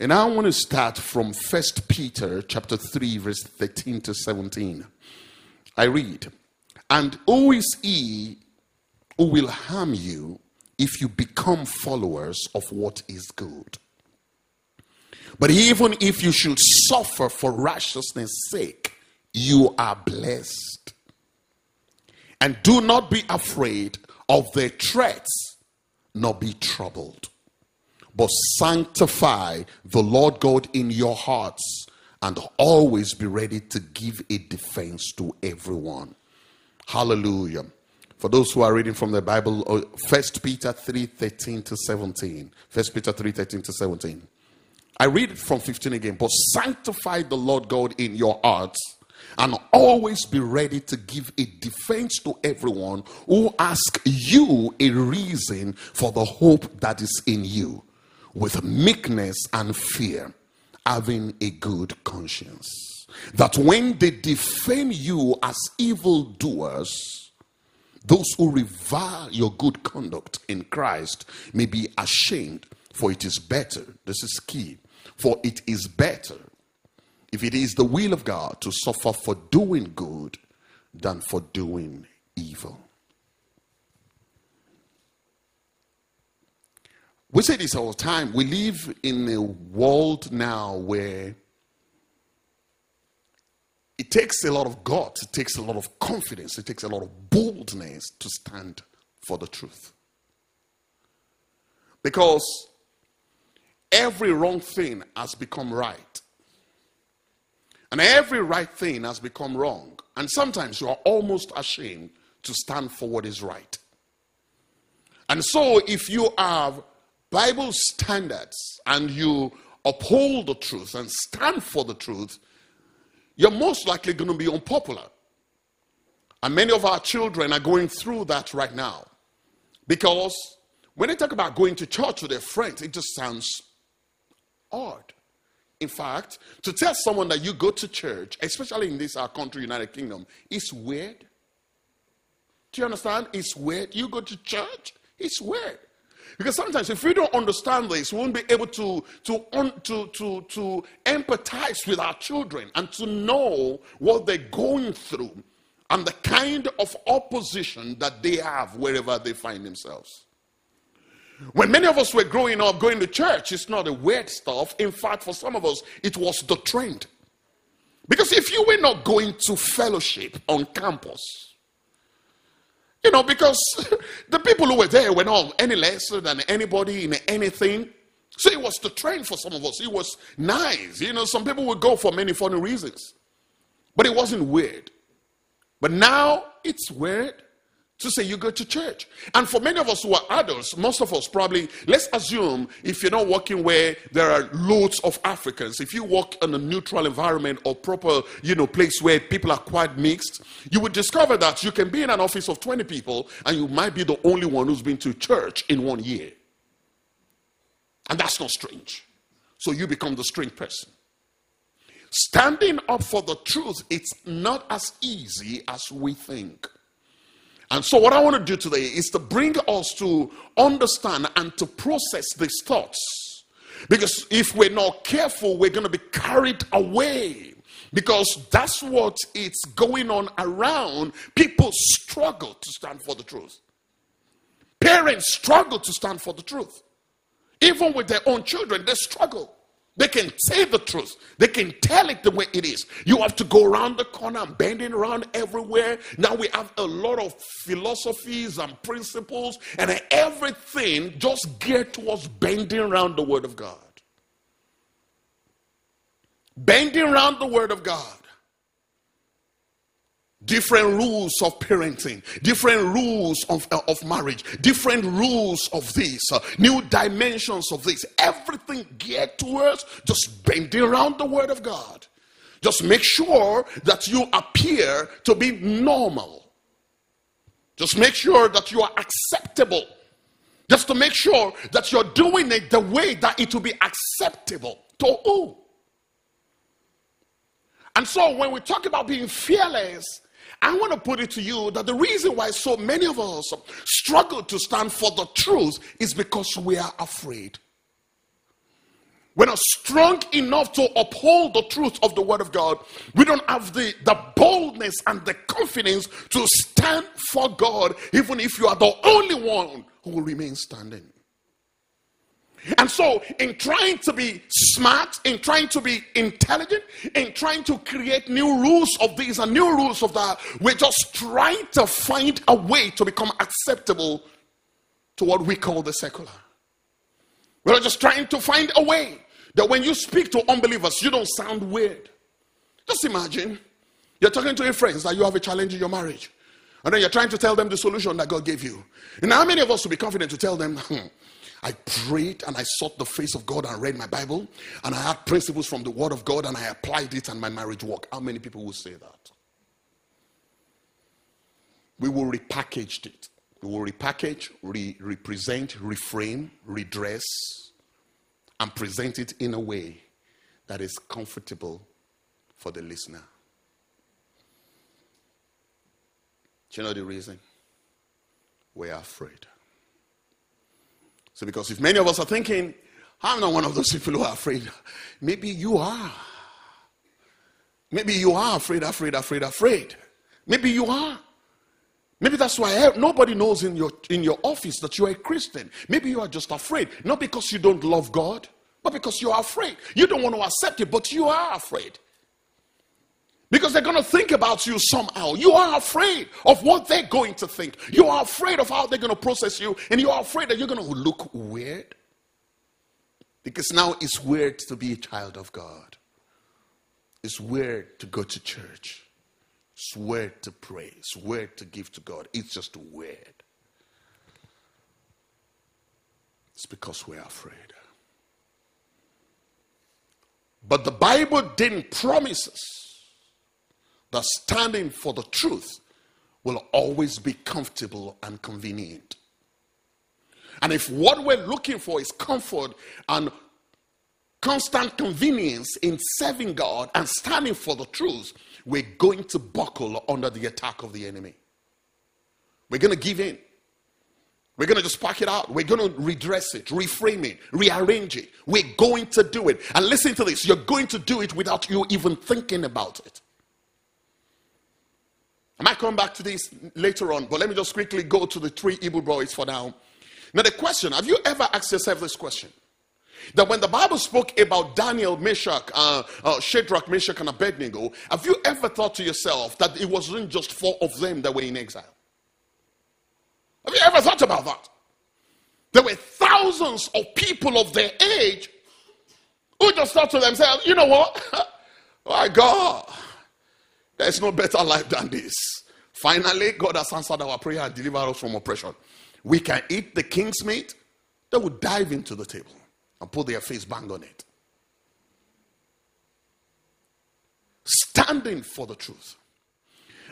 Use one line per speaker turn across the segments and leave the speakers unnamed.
And I want to start from First Peter chapter 3, verse 13 to 17. I read, And who is he who will harm you if you become followers of what is good? But even if you should suffer for righteousness' sake, you are blessed. And do not be afraid of their threats, nor be troubled. But sanctify the Lord God in your hearts, and always be ready to give a defense to everyone. Hallelujah. For those who are reading from the Bible, uh, First Peter 3 13 to 17. First Peter 3 13 to 17. I read from 15 again. But sanctify the Lord God in your hearts and always be ready to give a defense to everyone who asks you a reason for the hope that is in you with meekness and fear, having a good conscience. That when they defame you as evildoers, those who revile your good conduct in Christ may be ashamed, for it is better. This is key for it is better, if it is the will of God, to suffer for doing good than for doing evil. We say this all the time. We live in a world now where it takes a lot of guts, it takes a lot of confidence, it takes a lot of boldness to stand for the truth. Because every wrong thing has become right. And every right thing has become wrong. And sometimes you are almost ashamed to stand for what is right. And so, if you have Bible standards and you uphold the truth and stand for the truth, you're most likely going to be unpopular. And many of our children are going through that right now. Because when they talk about going to church with their friends, it just sounds odd. In fact, to tell someone that you go to church, especially in this our country, United Kingdom, is weird. Do you understand? It's weird. You go to church, it's weird. Because sometimes if we don't understand this, we won't be able to, to, to, to, to empathize with our children and to know what they're going through and the kind of opposition that they have wherever they find themselves. When many of us were growing up going to church, it's not a weird stuff. In fact, for some of us, it was the trend. Because if you were not going to fellowship on campus, you know, because the people who were there were not any lesser than anybody in anything. So it was the trend for some of us. It was nice. You know, some people would go for many funny reasons. But it wasn't weird. But now it's weird to say you go to church. And for many of us who are adults, most of us probably, let's assume if you're not working where there are loads of Africans, if you work in a neutral environment or proper, you know, place where people are quite mixed, you would discover that you can be in an office of 20 people and you might be the only one who's been to church in one year. And that's not strange. So you become the strange person. Standing up for the truth, it's not as easy as we think. And so, what I want to do today is to bring us to understand and to process these thoughts. Because if we're not careful, we're going to be carried away. Because that's what it's going on around. People struggle to stand for the truth. Parents struggle to stand for the truth. Even with their own children, they struggle. They can say the truth. They can tell it the way it is. You have to go around the corner, and bending around everywhere. Now we have a lot of philosophies and principles and everything just geared towards bending around the Word of God. Bending around the Word of God different rules of parenting, different rules of, uh, of marriage, different rules of this, uh, new dimensions of this, everything geared towards just bending around the word of God. Just make sure that you appear to be normal. Just make sure that you are acceptable. Just to make sure that you're doing it the way that it will be acceptable to who? And so when we talk about being fearless, I want to put it to you that the reason why so many of us struggle to stand for the truth is because we are afraid. we're not strong enough to uphold the truth of the word of God. We don't have the, the boldness and the confidence to stand for God, even if you are the only one who will remain standing. And so, in trying to be smart, in trying to be intelligent, in trying to create new rules of this and new rules of that, we're just trying to find a way to become acceptable to what we call the secular. We're just trying to find a way that when you speak to unbelievers, you don't sound weird. Just imagine you're talking to your friends that you have a challenge in your marriage, and then you're trying to tell them the solution that God gave you. And how many of us will be confident to tell them, hmm, I prayed and I sought the face of God and read my Bible, and I had principles from the Word of God and I applied it and my marriage worked? How many people will say that? We will repackage it. We will repackage, re- represent, reframe, redress, and present it in a way that is comfortable for the listener. Do you know the reason? We are afraid. So, because if many of us are thinking, I'm not one of those people who are afraid, maybe you are. Maybe you are afraid, afraid, afraid, afraid. Maybe you are. Maybe that's why nobody knows in your, in your office that you are a Christian. Maybe you are just afraid. Not because you don't love God, but because you are afraid. You don't want to accept it, but you are afraid. Because they're going to think about you somehow. You are afraid of what they're going to think. You are afraid of how they're going to process you. And you are afraid that you're going to look weird. Because now it's weird to be a child of God. It's weird to go to church. It's weird to pray. It's weird to give to God. It's just weird. It's because we're afraid. But the Bible didn't promise us that standing for the truth will always be comfortable and convenient. And if what we're looking for is comfort and constant convenience in serving God and standing for the truth, we're going to buckle under the attack of the enemy. We're going to give in. We're going to just pack it out. We're going to redress it, reframe it, rearrange it. We're going to do it. And listen to this you're going to do it without you even thinking about it. I might come back to this later on, but let me just quickly go to the three Hebrew boys for now. Now, the question have you ever asked yourself this question? That when the Bible spoke about Daniel, Meshach, uh, uh, Shadrach, Meshach, and Abednego, have you ever thought to yourself that it wasn't just four of them that were in exile? Have you ever thought about that? There were thousands of people of their age who just thought to themselves, you know what? My God, there's no better life than this. Finally, God has answered our prayer and delivered us from oppression. We can eat the king's meat. They would dive into the table and put their face bang on it. Standing for the truth.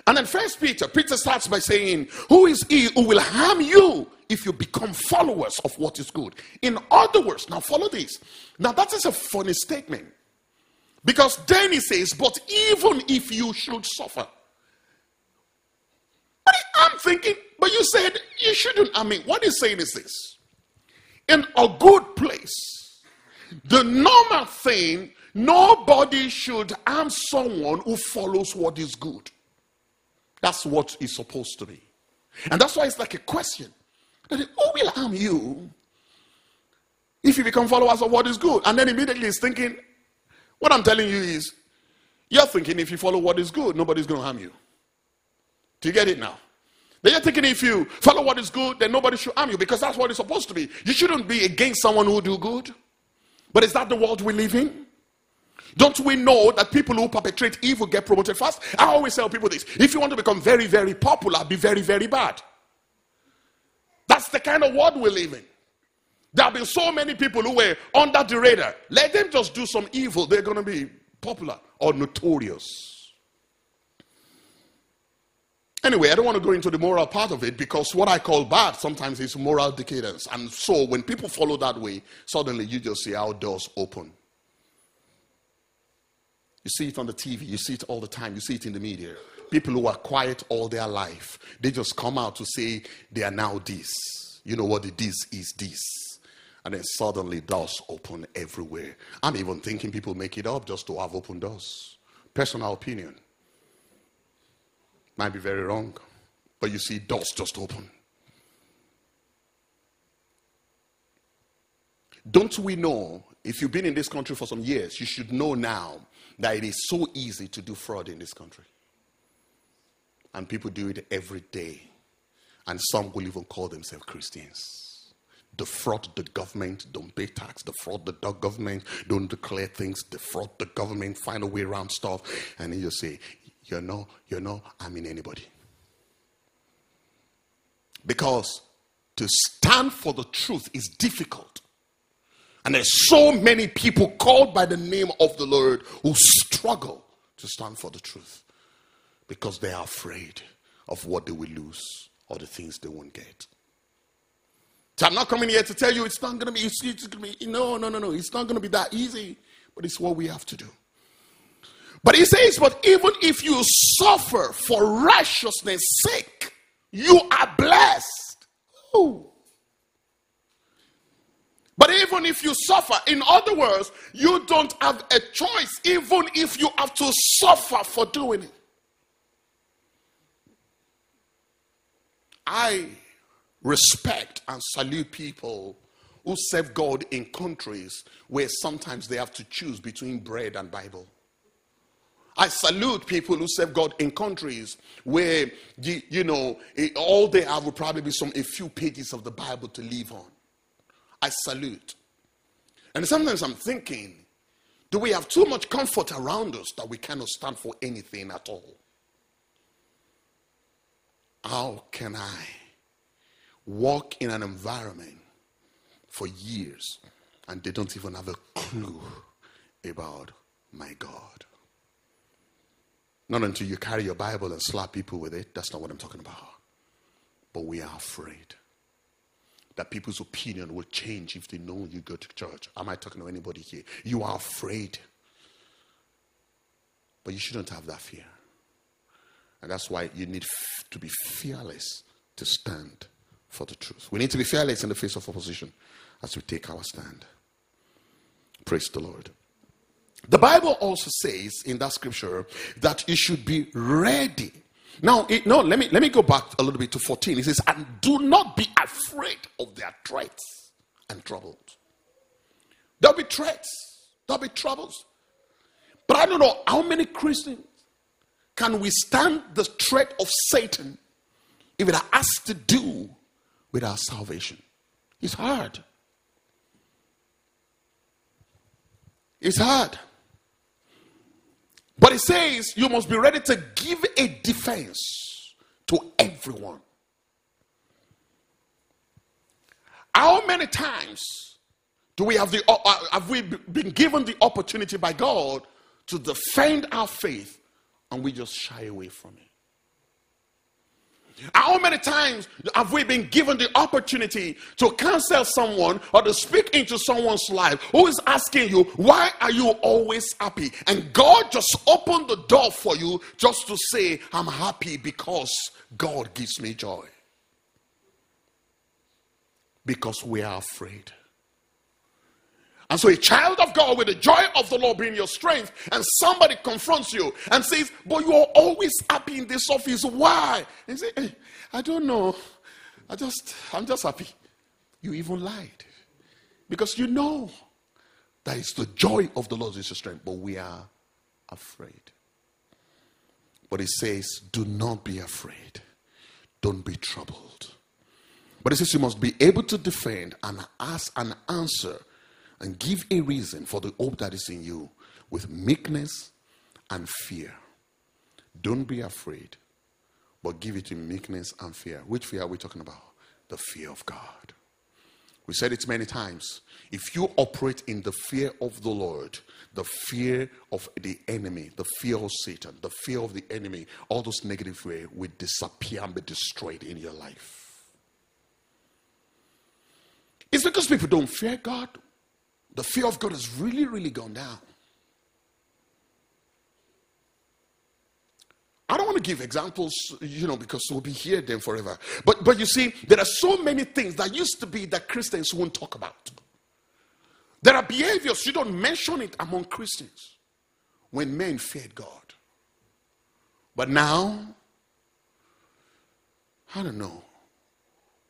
And then First Peter, Peter starts by saying, Who is he who will harm you if you become followers of what is good? In other words, now follow this. Now that is a funny statement. Because then he says, But even if you should suffer. But I'm thinking, but you said you shouldn't. I mean, what he's saying is this. In a good place, the normal thing, nobody should harm someone who follows what is good. That's what it's supposed to be. And that's why it's like a question. Who will harm you if you become followers of what is good? And then immediately he's thinking, what I'm telling you is, you're thinking if you follow what is good, nobody's going to harm you. Do you get it now? Then you're thinking if you follow what is good, then nobody should harm you because that's what it's supposed to be. You shouldn't be against someone who do good. But is that the world we live in? Don't we know that people who perpetrate evil get promoted fast? I always tell people this if you want to become very, very popular, be very, very bad. That's the kind of world we live in. There have been so many people who were under the radar. Let them just do some evil, they're going to be popular or notorious. Anyway, I don't want to go into the moral part of it because what I call bad sometimes is moral decadence. And so when people follow that way, suddenly you just see our doors open. You see it on the TV, you see it all the time, you see it in the media. People who are quiet all their life, they just come out to say they are now this. You know what the this is this. And then suddenly doors open everywhere. I'm even thinking people make it up just to have open doors. Personal opinion. Might be very wrong. But you see, doors just open. Don't we know, if you've been in this country for some years, you should know now that it is so easy to do fraud in this country. And people do it every day. And some will even call themselves Christians. Defraud the government, don't pay tax, defraud the government, don't declare things, defraud the government, find a way around stuff. And then you say, you know, you know, I mean anybody. Because to stand for the truth is difficult. And there's so many people called by the name of the Lord who struggle to stand for the truth because they are afraid of what they will lose or the things they won't get. So I'm not coming here to tell you it's not going to be, it's, it's going to be, no, no, no, no. It's not going to be that easy, but it's what we have to do. But he says, but even if you suffer for righteousness' sake, you are blessed. Ooh. But even if you suffer, in other words, you don't have a choice, even if you have to suffer for doing it. I respect and salute people who serve God in countries where sometimes they have to choose between bread and Bible. I salute people who serve God in countries where, you, you know, eh, all they have will probably be some a few pages of the Bible to live on. I salute. And sometimes I'm thinking, do we have too much comfort around us that we cannot stand for anything at all? How can I walk in an environment for years and they don't even have a clue about my God? Not until you carry your Bible and slap people with it. That's not what I'm talking about. But we are afraid that people's opinion will change if they know you go to church. Am I talking to anybody here? You are afraid. But you shouldn't have that fear. And that's why you need to be fearless to stand for the truth. We need to be fearless in the face of opposition as we take our stand. Praise the Lord. The Bible also says in that scripture that you should be ready now, it, no, let me let me go back a little bit to 14. It says, and do not be afraid of their threats and troubles. There'll be threats, there'll be troubles. But I don't know how many Christians can withstand the threat of Satan if it has to do with our salvation. It's hard. It's hard. But it says you must be ready to give a defense to everyone. How many times do we have the uh, uh have we been given the opportunity by God to defend our faith and we just shy away from it? How many times have we been given the opportunity to counsel someone or to speak into someone's life who is asking you, Why are you always happy? And God just opened the door for you just to say, I'm happy because God gives me joy. Because we are afraid. And so, a child of God with the joy of the Lord being your strength, and somebody confronts you and says, But you are always happy in this office. Why? And you say, hey, I don't know. I just, I'm just happy. You even lied. Because you know that it's the joy of the Lord is your strength, but we are afraid. But it says, Do not be afraid, don't be troubled. But it says you must be able to defend and ask and answer and give a reason for the hope that is in you with meekness and fear. Don't be afraid, but give it in meekness and fear. Which fear are we talking about? The fear of God. We said it many times. If you operate in the fear of the Lord, the fear of the enemy, the fear of Satan, the fear of the enemy, all those negative fear will disappear and be destroyed in your life. It's because people don't fear God the fear of God has really, really gone down. I don't want to give examples, you know, because we'll be here then forever. But but you see, there are so many things that used to be that Christians won't talk about. There are behaviors, you don't mention it among Christians when men feared God. But now, I don't know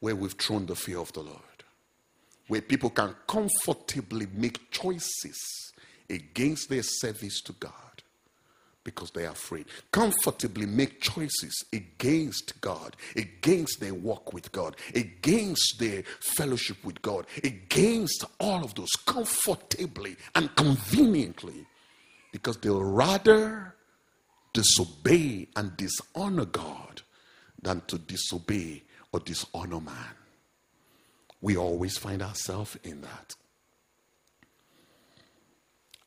where we've thrown the fear of the Lord, where people can comfortably make choices against their service to God because they are afraid. Comfortably make choices against God, against their walk with God, against their fellowship with God, against all of those comfortably and conveniently because they'll rather disobey and dishonor God than to disobey or dishonor man. We always find ourselves in that.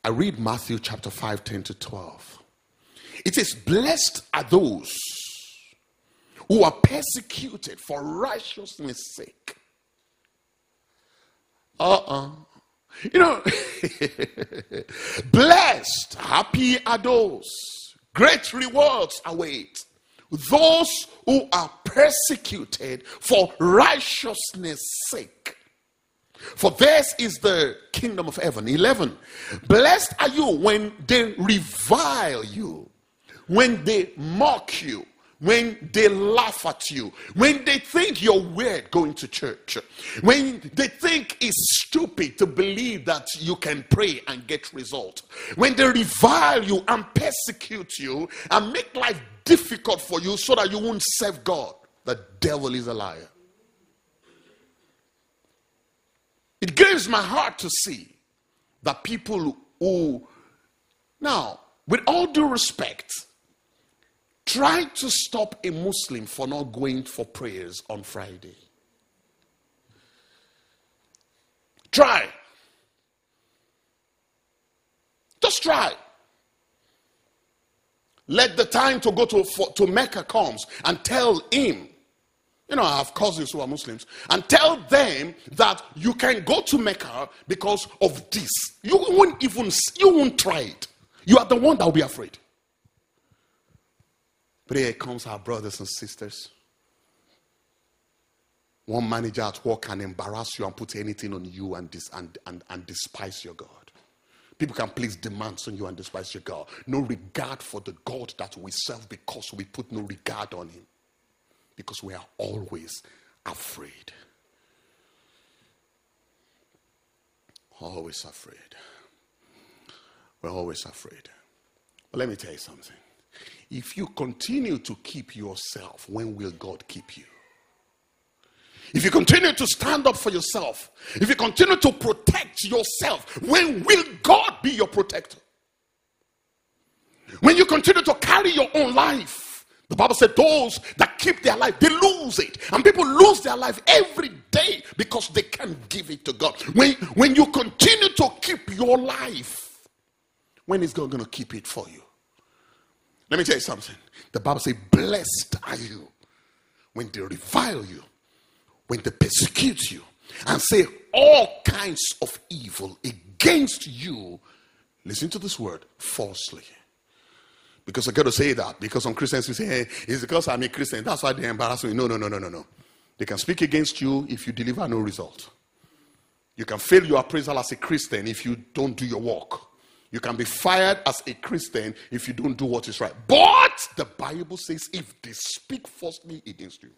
I read Matthew chapter 5, 10 to 12. It is blessed are those who are persecuted for righteousness' sake. Uh uh-uh. uh You know, blessed, happy are those. Great rewards await those who are persecuted for righteousness' sake. For theirs is the kingdom of heaven. 11. Blessed are you when they revile you when they mock you, when they laugh at you, when they think you're weird going to church, when they think it's stupid to believe that you can pray and get result, when they revile you and persecute you and make life difficult for you so that you won't serve God, the devil is a liar. It grieves my heart to see that people who, now, with all due respect, Try to stop a Muslim for not going for prayers on Friday. Try. Just try. Let the time to go to, for, to Mecca comes and tell him, you know, I have cousins who are Muslims, and tell them that you can go to Mecca because of this. You won't even, you won't try it. You are the one that will be afraid. But here comes our brothers and sisters. One manager at work can embarrass you and put anything on you and, dis- and, and, and despise your God. People can place demands on you and despise your God. No regard for the God that we serve because we put no regard on Him. Because we are always afraid. Always afraid. We're always afraid. But let me tell you something. If you continue to keep yourself, when will God keep you? If you continue to stand up for yourself, if you continue to protect yourself, when will God be your protector? When you continue to carry your own life, the Bible said those that keep their life, they lose it. And people lose their life every day because they can't give it to God. When, when you continue to keep your life, when is God going to keep it for you? Let me tell you something. The Bible says, Blessed are you when they revile you, when they persecute you, and say all kinds of evil against you. Listen to this word falsely. Because I got to say that. Because some Christians will say, hey, it's because I'm a Christian. That's why they embarrass me. No, no, no, no, no, no. They can speak against you if you deliver no result. You can fail your appraisal as a Christian if you don't do your work. You can be fired as a Christian if you don't do what is right. But the Bible says if they speak falsely against you,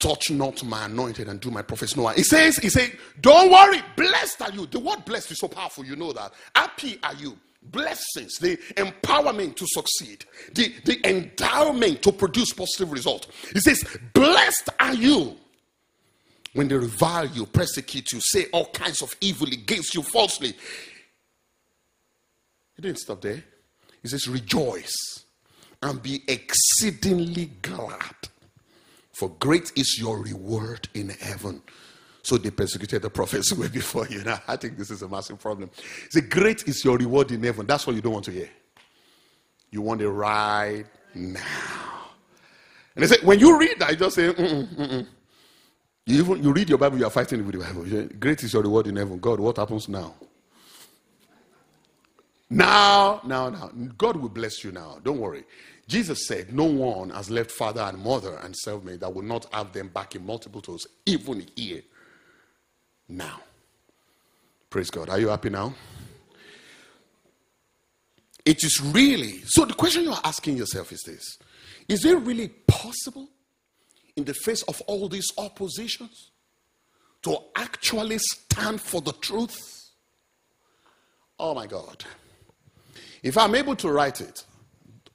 touch not my anointed and do my prophets no harm. He says, he said, don't worry, blessed are you. The word blessed is so powerful, you know that. Happy are you. Blessings, the empowerment to succeed, the, the endowment to produce positive results. He says, blessed are you when they revile you, persecute you, say all kinds of evil against you falsely. He didn't stop there. He says, Rejoice and be exceedingly glad, for great is your reward in heaven. So they persecuted the prophets way before you. Now, I think this is a massive problem. Say, Great is your reward in heaven. That's what you don't want to hear. You want it right now. And they said, when you read that, you just say, mm-mm, mm-mm. You even you read your Bible, you are fighting with the Bible. Great is your reward in heaven. God, what happens now? Now, now, now. God will bless you now. Don't worry. Jesus said, No one has left father and mother and served me that will not have them back in multiple toes, even here, now. Praise God. Are you happy now? It is really, so the question you're asking yourself is this Is it really possible in the face of all these oppositions to actually stand for the truth? Oh my God. If I'm able to write it,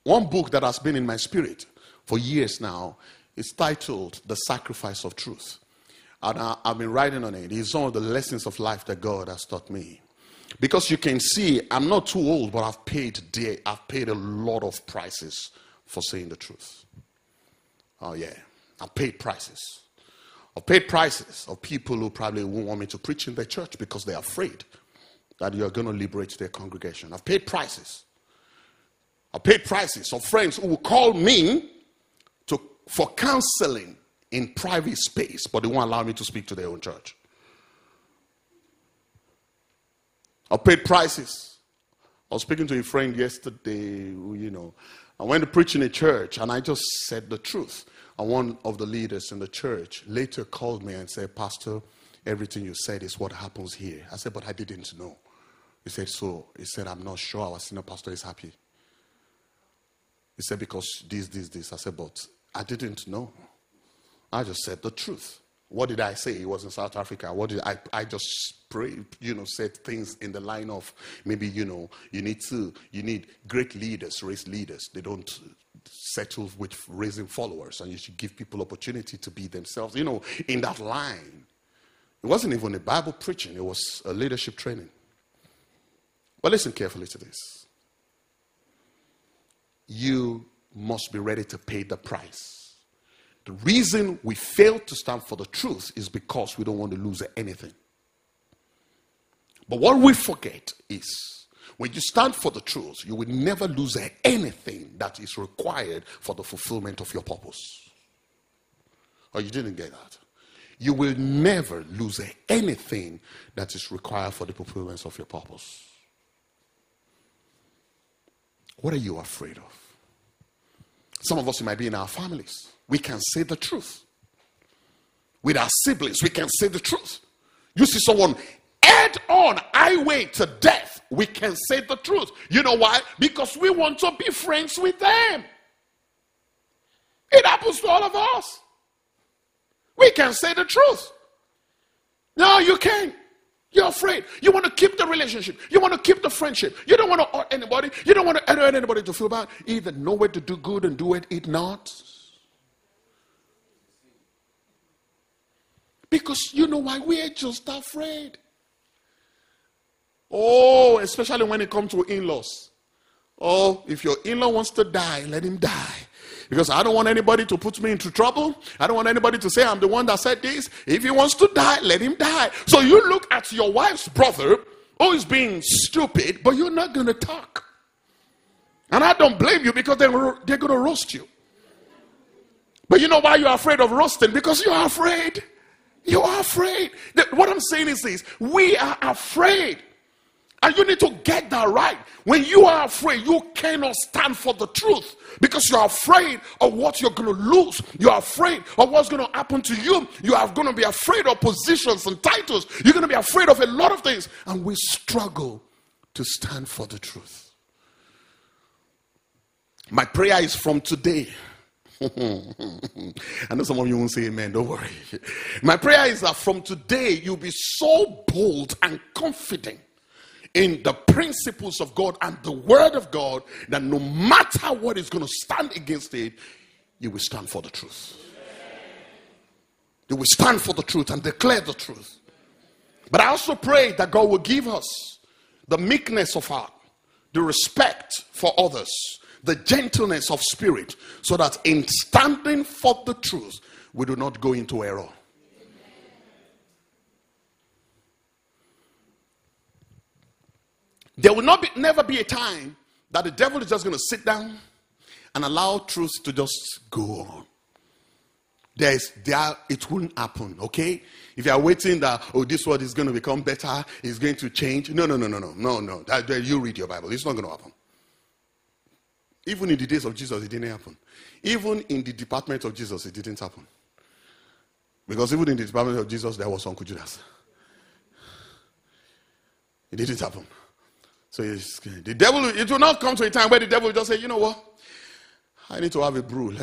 one book that has been in my spirit for years now is titled The Sacrifice of Truth. And I, have been writing on it. It's some of the lessons of life that God has taught me. Because you can see, I'm not too old, but I've paid dear, I've paid a lot of prices for saying the truth. Oh, yeah. I've paid prices. I've paid prices of people who probably won't want me to preach in their church because they're afraid that you're going to liberate their congregation. I've paid prices. I've paid prices of friends who will call me to, for counseling in private space, but they won't allow me to speak to their own church. I've paid prices. I was speaking to a friend yesterday, you know, I went to preach in a church and I just said the truth. One of the leaders in the church later called me and said, Pastor, everything you said is what happens here. I said, but I didn't know. He said, so he said, I'm not sure our senior pastor is happy. He said, because this, this, this. I said, but I didn't know. I just said the truth. What did I say? It was in South Africa. What did I? I just pray, you know, said things in the line of maybe you know you need to you need great leaders, raise leaders. They don't settle with raising followers, and you should give people opportunity to be themselves. You know, in that line, it wasn't even a Bible preaching; it was a leadership training. But listen carefully to this. You must be ready to pay the price the reason we fail to stand for the truth is because we don't want to lose anything. But what we forget is when you stand for the truth, you will never lose anything that is required for the fulfillment of your purpose. Or oh, you didn't get that. You will never lose anything that is required for the fulfillment of your purpose. What are you afraid of? Some of us might be in our families we can say the truth. With our siblings, we can say the truth. You see someone head on highway to death, we can say the truth. You know why? Because we want to be friends with them. It happens to all of us. We can say the truth. No, you can't. You're afraid. You want to keep the relationship. You want to keep the friendship. You don't want to hurt anybody. You don't want to hurt anybody to feel bad. Either know where to do good and do it, eat not. Because you know why? We're just afraid. Oh, especially when it comes to in laws. Oh, if your in law wants to die, let him die. Because I don't want anybody to put me into trouble. I don't want anybody to say I'm the one that said this. If he wants to die, let him die. So you look at your wife's brother who is being stupid, but you're not going to talk. And I don't blame you because they're, they're going to roast you. But you know why you're afraid of roasting? Because you're afraid. You are afraid. What I'm saying is this we are afraid. And you need to get that right. When you are afraid, you cannot stand for the truth because you're afraid of what you're going to lose. You're afraid of what's going to happen to you. You are going to be afraid of positions and titles. You're going to be afraid of a lot of things. And we struggle to stand for the truth. My prayer is from today I know some of you won't say amen, don't worry. My prayer is that from today you'll be so bold and confident in the principles of God and the word of God that no matter what is going to stand against it, you will stand for the truth. You will stand for the truth and declare the truth. But I also pray that God will give us the meekness of heart, the respect for others, the gentleness of spirit, so that in standing for the truth, we do not go into error. There will not be, never be a time that the devil is just going to sit down and allow truth to just go on. There's there it won't happen, okay? If you are waiting that oh this world is going to become better, it's going to change. No, no, no, no, no, no, no. That, that, you read your Bible. It's not going to happen. Even in the days of Jesus, it didn't happen. Even in the department of Jesus, it didn't happen. Because even in the department of Jesus, there was Uncle Judas. It didn't happen. So the devil, it will not come to a time where the devil will just say, you know what? I need to have a brew.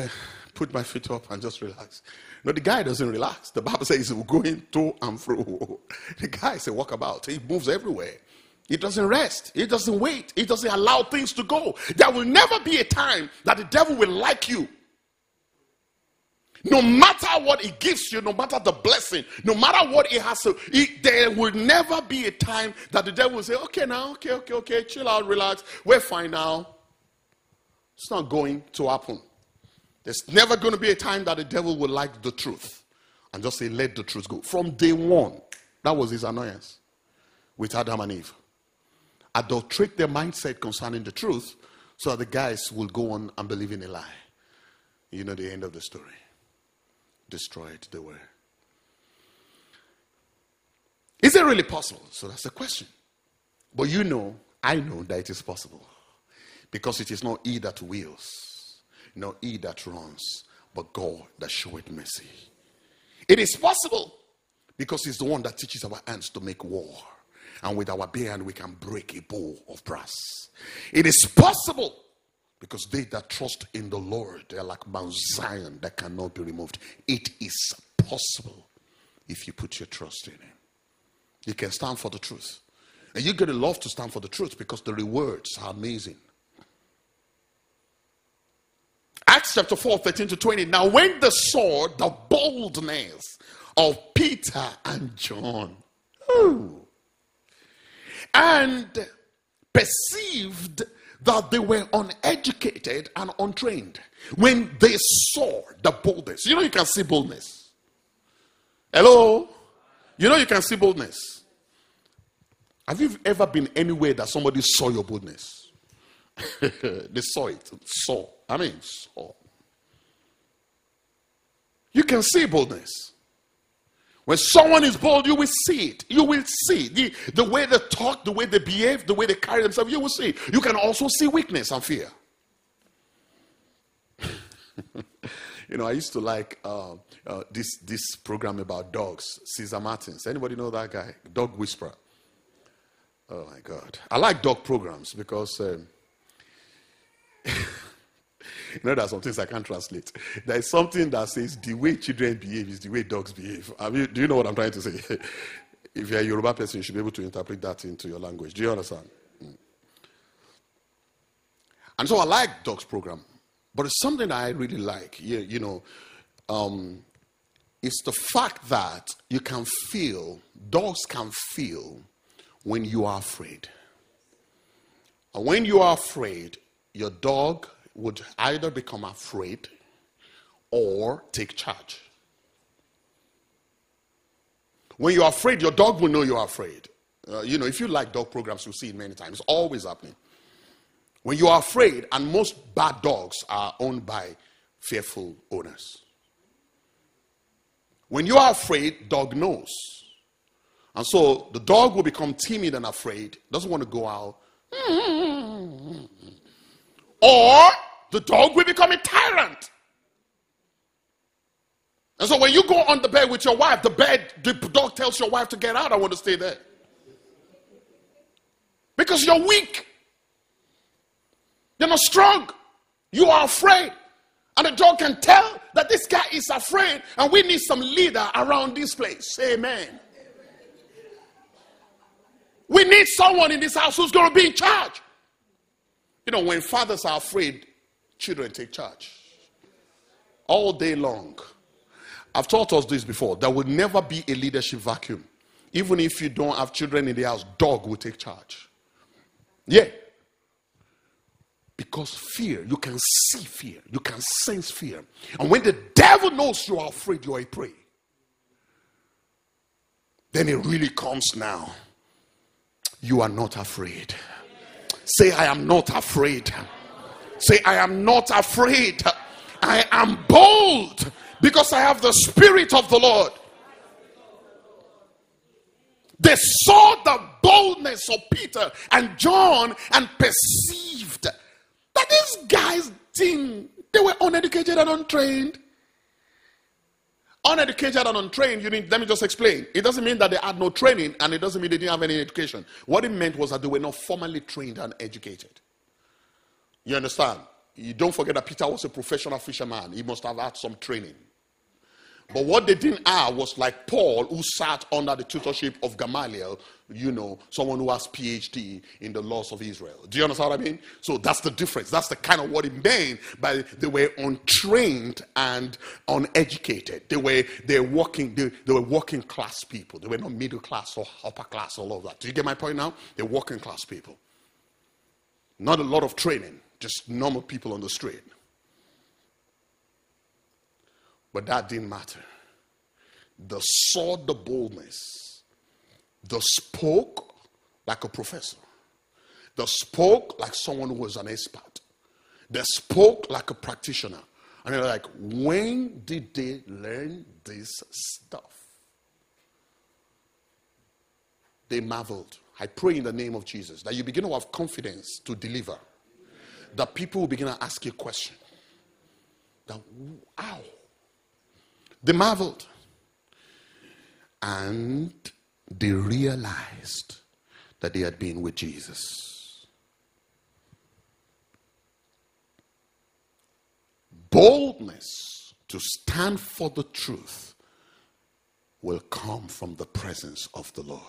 Put my feet up and just relax. No, the guy doesn't relax. The Bible says he's going to and fro. The guy is a walkabout. He moves everywhere. He doesn't rest. He doesn't wait. He doesn't allow things to go. There will never be a time that the devil will like you. No matter what he gives you, no matter the blessing, no matter what he has to, he, there will never be a time that the devil will say, okay, now, okay, okay, okay, chill out, relax. We're fine now. It's not going to happen. There's never going to be a time that the devil will like the truth and just say, let the truth go. From day one, that was his annoyance with Adam and Eve adulterate their mindset concerning the truth so that the guys will go on and believe in a lie. You know the end of the story. Destroyed they were. Is it really possible? So that's the question. But you know, I know that it is possible. Because it is not he that wills, nor he that runs, but God that showeth mercy. It is possible because he's the one that teaches our hands to make war and with our bare hand we can break a bowl of brass. It is possible because they that trust in the Lord, they are like Mount Zion that cannot be removed. It is possible if you put your trust in Him. You can stand for the truth. And you're going to love to stand for the truth because the rewards are amazing. Acts chapter 4, 13 to 20. Now, when they saw the boldness of Peter and John, ooh, and perceived that they were uneducated and untrained when they saw the boldness. You know, you can see boldness. Hello? You know, you can see boldness. Have you ever been anywhere that somebody saw your boldness? they saw it. Saw. I mean, saw. You can see boldness. When someone is bold, you will see it. You will see the, the way they talk, the way they behave, the way they carry themselves. You will see. You can also see weakness and fear. you know, I used to like uh, uh, this this program about dogs, Cesar Martins. Anybody know that guy? Dog Whisperer. Oh my God, I like dog programs because. Um, you know, there are some things I can't translate. There is something that says the way children behave is the way dogs behave. I mean, do you know what I'm trying to say? if you're a Yoruba person, you should be able to interpret that into your language. Do you understand? Mm. And so I like dogs program, but it's something I really like. You, you know, um, it's the fact that you can feel, dogs can feel when you are afraid. And when you are afraid, your dog would either become afraid or take charge. When you're afraid, your dog will know you're afraid. Uh, you know, if you like dog programs, you'll see it many times. It's always happening. When you are afraid, and most bad dogs are owned by fearful owners. When you are afraid, dog knows. And so the dog will become timid and afraid, doesn't want to go out. Or the dog will become a tyrant. And so when you go on the bed with your wife, the bed, the dog tells your wife to get out. I want to stay there. Because you're weak. You're not strong. You are afraid. And the dog can tell that this guy is afraid and we need some leader around this place. Amen. We need someone in this house who's going to be in charge. You know, when fathers are afraid, children take charge all day long. I've taught us this before. There will never be a leadership vacuum. Even if you don't have children in the house, dog will take charge. Yeah. Because fear, you can see fear, you can sense fear. And when the devil knows you are afraid, you are a prey. Then it really comes now. You are not afraid. Say, I am not afraid. Say, I am not afraid. I am bold because I have the Spirit of the Lord. They saw the boldness of Peter and John and perceived that these guys didn't, they were uneducated and untrained. Uneducated and untrained, you need, let me just explain. It doesn't mean that they had no training and it doesn't mean they didn't have any education. What it meant was that they were not formally trained and educated. You understand? You don't forget that Peter was a professional fisherman. He must have had some training. But what they didn't have was like Paul, who sat under the tutorship of Gamaliel, you know, someone who has PhD in the laws of Israel. Do you understand what I mean? So that's the difference. That's the kind of what it meant by they were untrained and uneducated. They were they were working they, they were working class people. They were not middle class or upper class, all of that. Do you get my point now? They're working class people. Not a lot of training, just normal people on the street. But that didn't matter. They saw the boldness. They spoke like a professor. They spoke like someone who was an expert. They spoke like a practitioner. And they're like, when did they learn this stuff? They marveled. I pray in the name of Jesus that you begin to have confidence to deliver. That people will begin to ask you a question. That, how? They marveled. And they realized that they had been with Jesus. Boldness to stand for the truth will come from the presence of the Lord.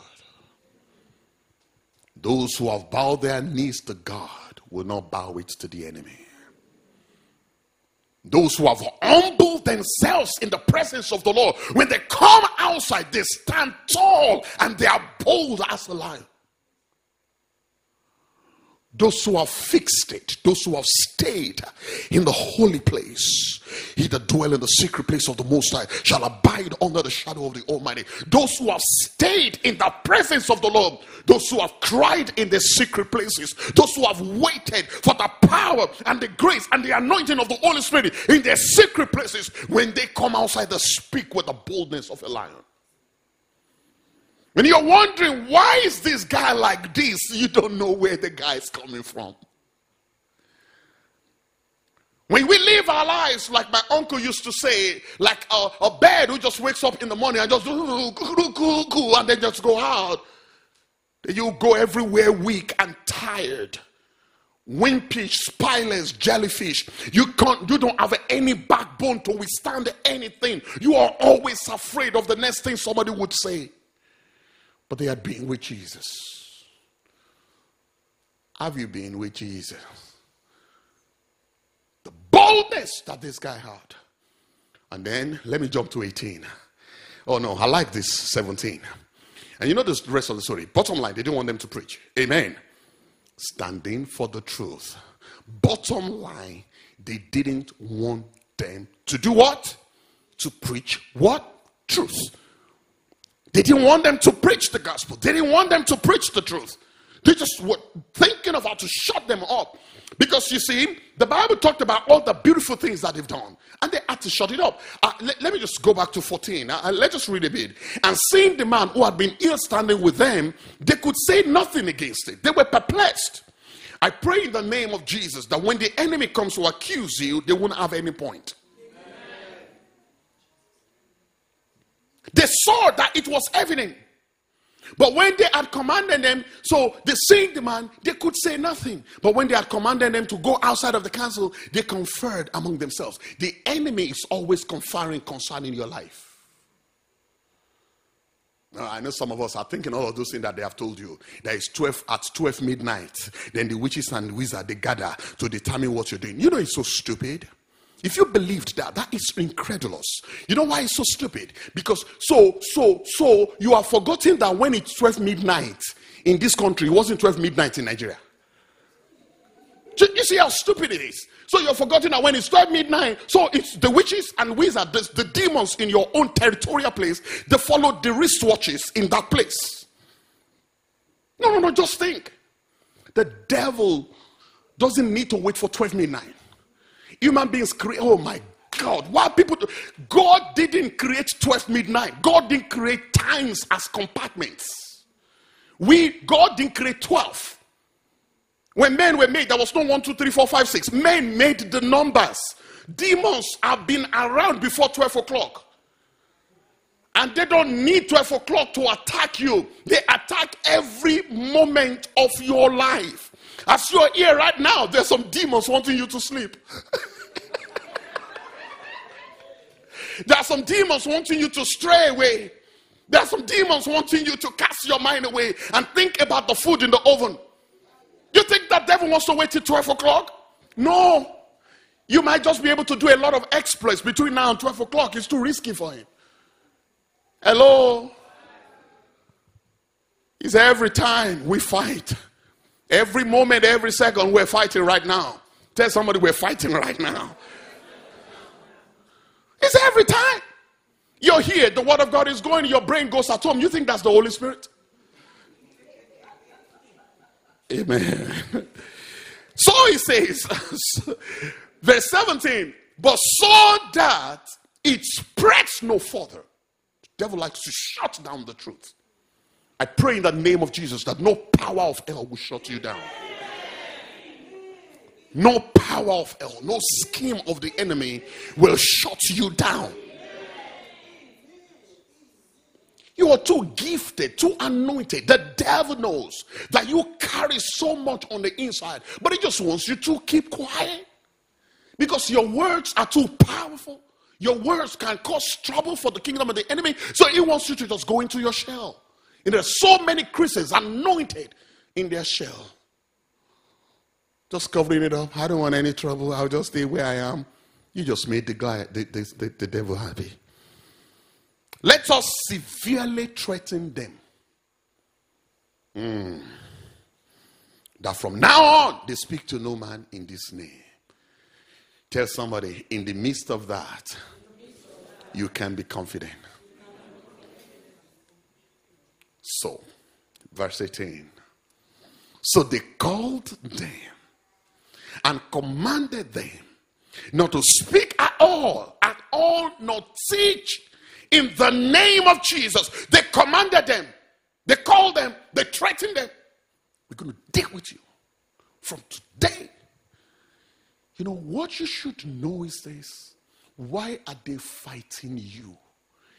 Those who have bowed their knees to God will not bow it to the enemy. Those who have humbled themselves in the presence of the Lord, when they come outside, they stand tall and they are bold as a lion. Those who have fixed it, those who have stayed in the holy place, he that dwell in the secret place of the Most High shall abide under the shadow of the Almighty. Those who have stayed in the presence of the Lord, those who have cried in the secret places, those who have waited for the power and the grace and the anointing of the Holy Spirit in their secret places, when they come outside, they speak with the boldness of a lion. When you're wondering, why is this guy like this? You don't know where the guy is coming from. When we live our lives, like my uncle used to say, like a, a bird who just wakes up in the morning and just and then just go out. You go everywhere weak and tired. Windfish, spiders, jellyfish. You can't, you don't have any backbone to withstand anything. You are always afraid of the next thing somebody would say but they had been with Jesus. Have you been with Jesus? The boldness that this guy had. And then let me jump to 18. Oh no, I like this 17. And you know the rest of the story. Bottom line, they didn't want them to preach. Amen. Standing for the truth. Bottom line, they didn't want them to do what? To preach what? Truth. They didn't want them to preach the gospel. They didn't want them to preach the truth. They just were thinking of how to shut them up. Because you see, the Bible talked about all the beautiful things that they've done, and they had to shut it up. Uh, let, let, me just go back to 14. Uh, let's just read a bit. And seeing the man who had been ill standing with them, they could say nothing against it. They were perplexed. I pray in the name of Jesus that when the enemy comes to accuse you, they won't have any point. They saw that it was evident. But when they had commanded them, so they seeing the man, they could say nothing. But when they had commanded them to go outside of the council, they conferred among themselves. The enemy is always conferring concerning your life. Now, I know some of us are thinking all of those things that they have told you. There is 12 at 12 midnight. Then the witches and wizards they gather to determine what you're doing. You know it's so stupid. If you believed that, that is incredulous. You know why it's so stupid? Because so, so, so you are forgetting that when it's 12 midnight in this country, it wasn't 12 midnight in Nigeria. You see how stupid it is. So you're forgetting that when it's 12 midnight, so it's the witches and wizards, the, the demons in your own territorial place, they follow the wristwatches in that place. No, no, no, just think. The devil doesn't need to wait for 12 midnight. Human beings create, oh my God, why people do, God didn't create 12 midnight. God didn't create times as compartments. We God didn't create 12. When men were made, there was no one, two, three, four, five, six. Men made the numbers. Demons have been around before 12 o'clock. And they don't need 12 o'clock to attack you, they attack every moment of your life. As you're here right now, there's some demons wanting you to sleep. there are some demons wanting you to stray away. There are some demons wanting you to cast your mind away and think about the food in the oven. You think that devil wants to wait till 12 o'clock? No. You might just be able to do a lot of exploits between now and 12 o'clock. It's too risky for him. Hello? It's every time we fight. Every moment, every second, we're fighting right now. Tell somebody we're fighting right now. It's every time. You're here, the word of God is going, your brain goes at home. You think that's the Holy Spirit? Amen. So he says, verse 17, but so that it spreads no further. The devil likes to shut down the truth. I pray in the name of Jesus that no power of hell will shut you down. No power of hell, no scheme of the enemy will shut you down. You are too gifted, too anointed. The devil knows that you carry so much on the inside, but he just wants you to keep quiet because your words are too powerful. Your words can cause trouble for the kingdom of the enemy. So he wants you to just go into your shell. And there are so many Christians anointed in their shell. Just covering it up. I don't want any trouble. I'll just stay where I am. You just made the guy, the, the, the, the devil happy. Let us severely threaten them. Mm. That from now on, they speak to no man in this name. Tell somebody, in the midst of that, you can be confident. So, verse 18. So they called them and commanded them not to speak at all, at all, not teach in the name of Jesus. They commanded them, they called them, they threatened them. We're going to deal with you from today. You know, what you should know is this why are they fighting you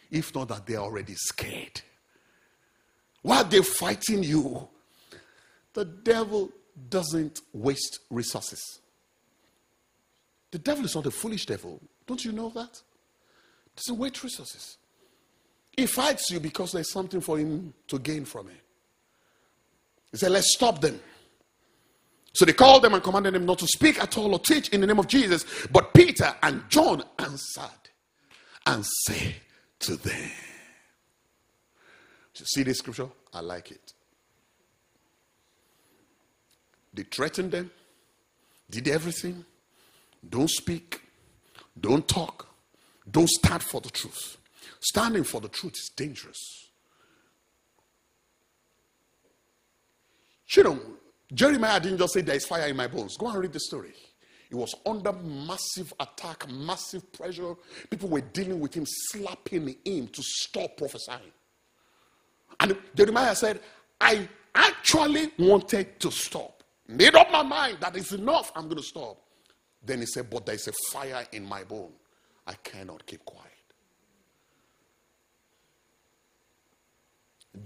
if not that they're already scared? Why are they fighting you? The devil doesn't waste resources. The devil is not a foolish devil. Don't you know that? Doesn't waste resources. He fights you because there's something for him to gain from it. He said, Let's stop them. So they called them and commanded them not to speak at all or teach in the name of Jesus. But Peter and John answered and said to them, see this scripture? I like it. They threatened them, did everything. Don't speak, don't talk, don't stand for the truth. Standing for the truth is dangerous. You know, Jeremiah didn't just say there is fire in my bones. Go and read the story. He was under massive attack, massive pressure. People were dealing with him, slapping him to stop prophesying. And Jeremiah said, I actually wanted to stop. Made up my mind that it's enough, I'm going to stop. Then he said, But there's a fire in my bone. I cannot keep quiet.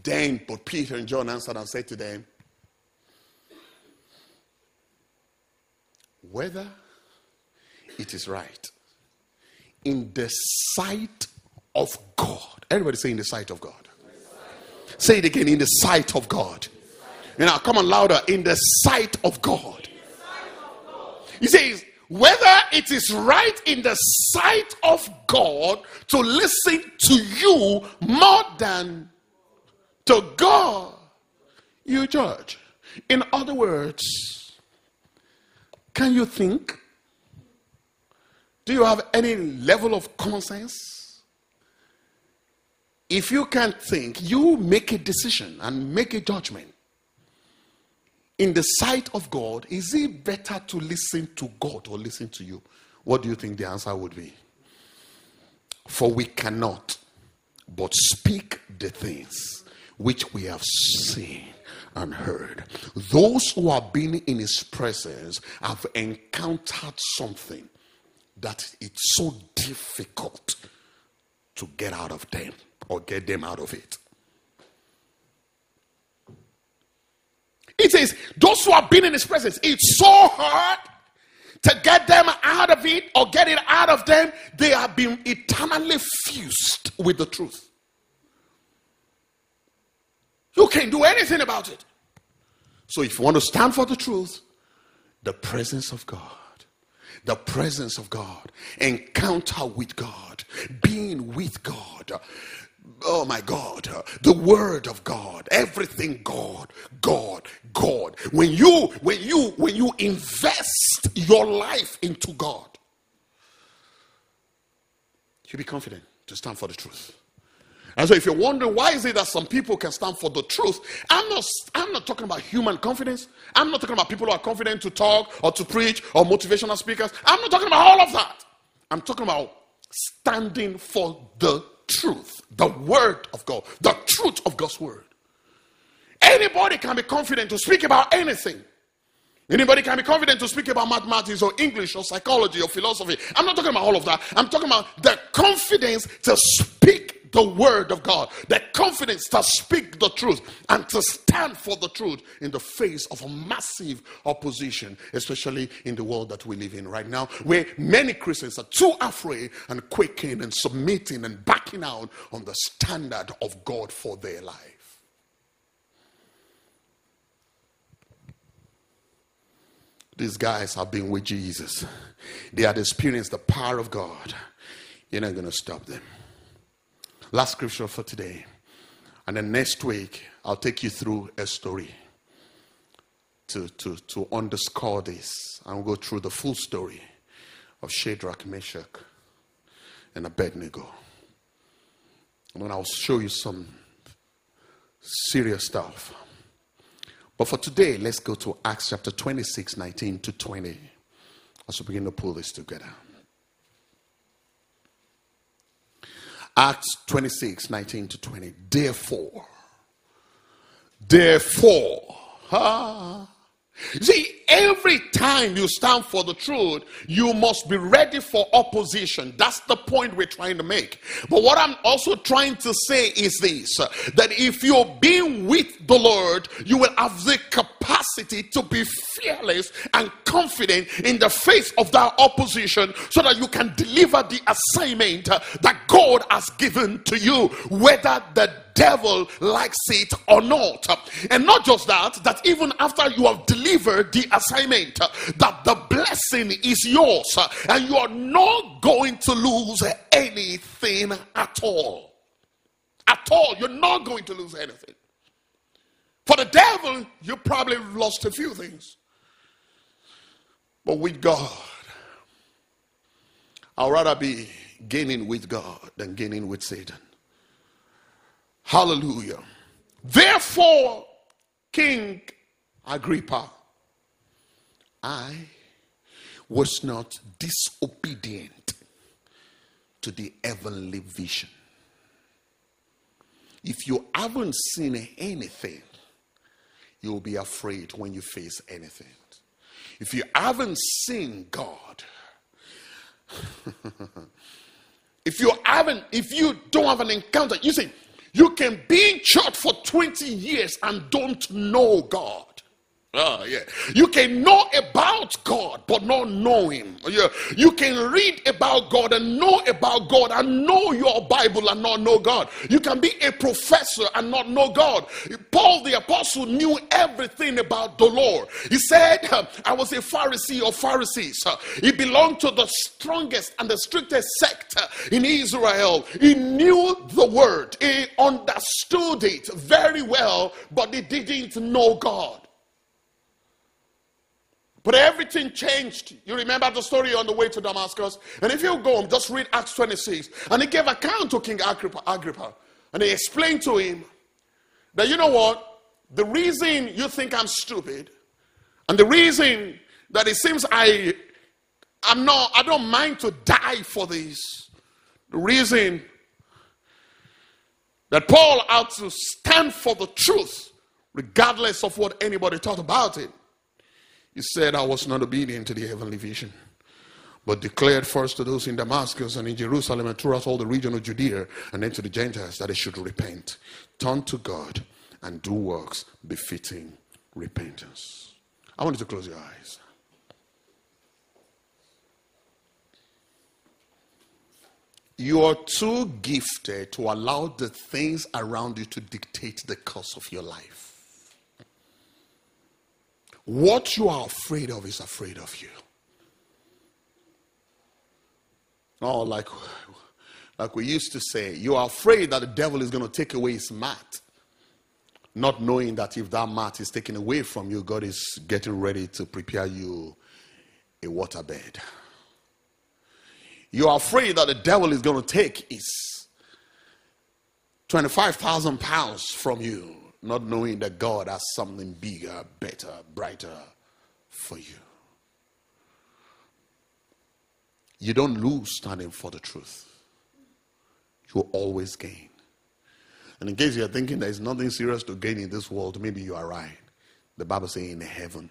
Then, but Peter and John answered and said to them, Whether it is right in the sight of God. Everybody say, In the sight of God. Say it again in the sight of God. You know, come on louder. In the sight of God. He says, whether it is right in the sight of God to listen to you more than to God, you judge. In other words, can you think? Do you have any level of common sense? If you can't think, you make a decision and make a judgment. In the sight of God, is it better to listen to God or listen to you? What do you think the answer would be? For we cannot but speak the things which we have seen and heard. Those who have been in his presence have encountered something that it's so difficult to get out of them or get them out of it. It says, those who have been in his presence, it's so hard to get them out of it or get it out of them. They have been eternally fused with the truth. You can't do anything about it. So if you want to stand for the truth, the presence of God, the presence of God, encounter with God, being with God, oh my God, the word of God, everything God, God, God. When you when you when you invest your life into God, you be confident to stand for the truth. And so if you're wondering why is it that some people can stand for the truth, I'm not I'm not talking about human confidence. I'm not talking about people who are confident to talk or to preach or motivational speakers. I'm not talking about all of that. I'm talking about standing for the truth, the word of God, the truth of God's word. Anybody can be confident to speak about anything. Anybody can be confident to speak about mathematics or English or psychology or philosophy. I'm not talking about all of that. I'm talking about the confidence to speak the word of God, the confidence to speak the truth and to stand for the truth in the face of a massive opposition, especially in the world that we live in right now, where many Christians are too afraid and quaking and submitting and out on the standard of God for their life. These guys have been with Jesus. They had experienced the power of God. You're not going to stop them. Last scripture for today. And then next week, I'll take you through a story to, to, to underscore this. I'll go through the full story of Shadrach, Meshach, and Abednego. And I'll show you some serious stuff. But for today, let's go to Acts chapter 26, 19 to 20 as we begin to pull this together. Acts 26, 19 to 20. Therefore, therefore, ah, See, every time you stand for the truth, you must be ready for opposition. That's the point we're trying to make. But what I'm also trying to say is this that if you're being with the Lord, you will have the capacity to be fearless and confident in the face of that opposition so that you can deliver the assignment that God has given to you, whether the devil likes it or not. And not just that, that even after you have delivered the assignment, that the blessing is yours and you are not going to lose anything at all. At all. You're not going to lose anything. For the devil, you probably lost a few things. But with God, I'd rather be gaining with God than gaining with Satan. Hallelujah. Therefore, King Agrippa, I was not disobedient to the heavenly vision. If you haven't seen anything, you'll be afraid when you face anything. If you haven't seen God, if you haven't, if you don't have an encounter, you say, you can be in church for 20 years and don't know God. Oh, yeah. You can know about God, but not know Him. Yeah. You can read about God and know about God and know your Bible and not know God. You can be a professor and not know God. Paul the Apostle knew everything about the Lord. He said, I was a Pharisee of Pharisees. He belonged to the strongest and the strictest sect in Israel. He knew the word, he understood it very well, but he didn't know God. But everything changed. You remember the story on the way to Damascus? And if you go, home, just read Acts 26. And he gave account to King Agrippa, Agrippa. And he explained to him that, you know what? The reason you think I'm stupid, and the reason that it seems I, I'm not, I don't mind to die for this. The reason that Paul had to stand for the truth regardless of what anybody thought about it. He said, I was not obedient to the heavenly vision, but declared first to those in Damascus and in Jerusalem and throughout all the region of Judea and then to the Gentiles that they should repent, turn to God, and do works befitting repentance. I want you to close your eyes. You are too gifted to allow the things around you to dictate the course of your life. What you are afraid of is afraid of you. Oh, like, like we used to say, you are afraid that the devil is going to take away his mat. Not knowing that if that mat is taken away from you, God is getting ready to prepare you a waterbed. You are afraid that the devil is going to take his 25,000 pounds from you not knowing that God has something bigger, better, brighter for you. You don't lose standing for the truth, you always gain. And in case you're thinking there's nothing serious to gain in this world, maybe you are right. The Bible says in heaven,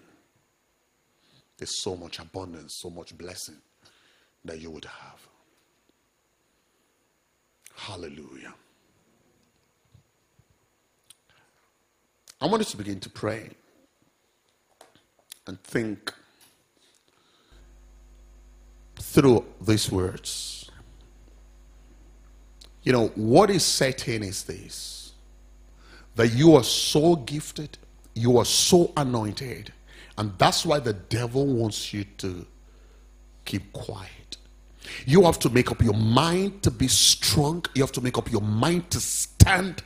there's so much abundance, so much blessing that you would have. Hallelujah. I want us to begin to pray and think through these words. You know, what is certain is this that you are so gifted, you are so anointed, and that's why the devil wants you to keep quiet. You have to make up your mind to be strong, you have to make up your mind to stand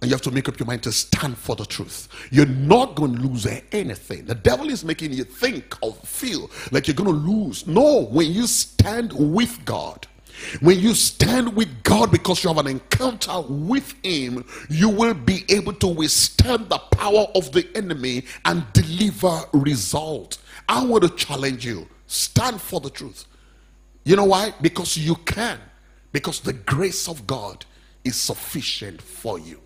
and you have to make up your mind to stand for the truth. You're not going to lose anything. The devil is making you think or feel like you're going to lose. No, when you stand with God, when you stand with God because you have an encounter with Him, you will be able to withstand the power of the enemy and deliver result. I want to challenge you stand for the truth. You know why? Because you can, because the grace of God is sufficient for you.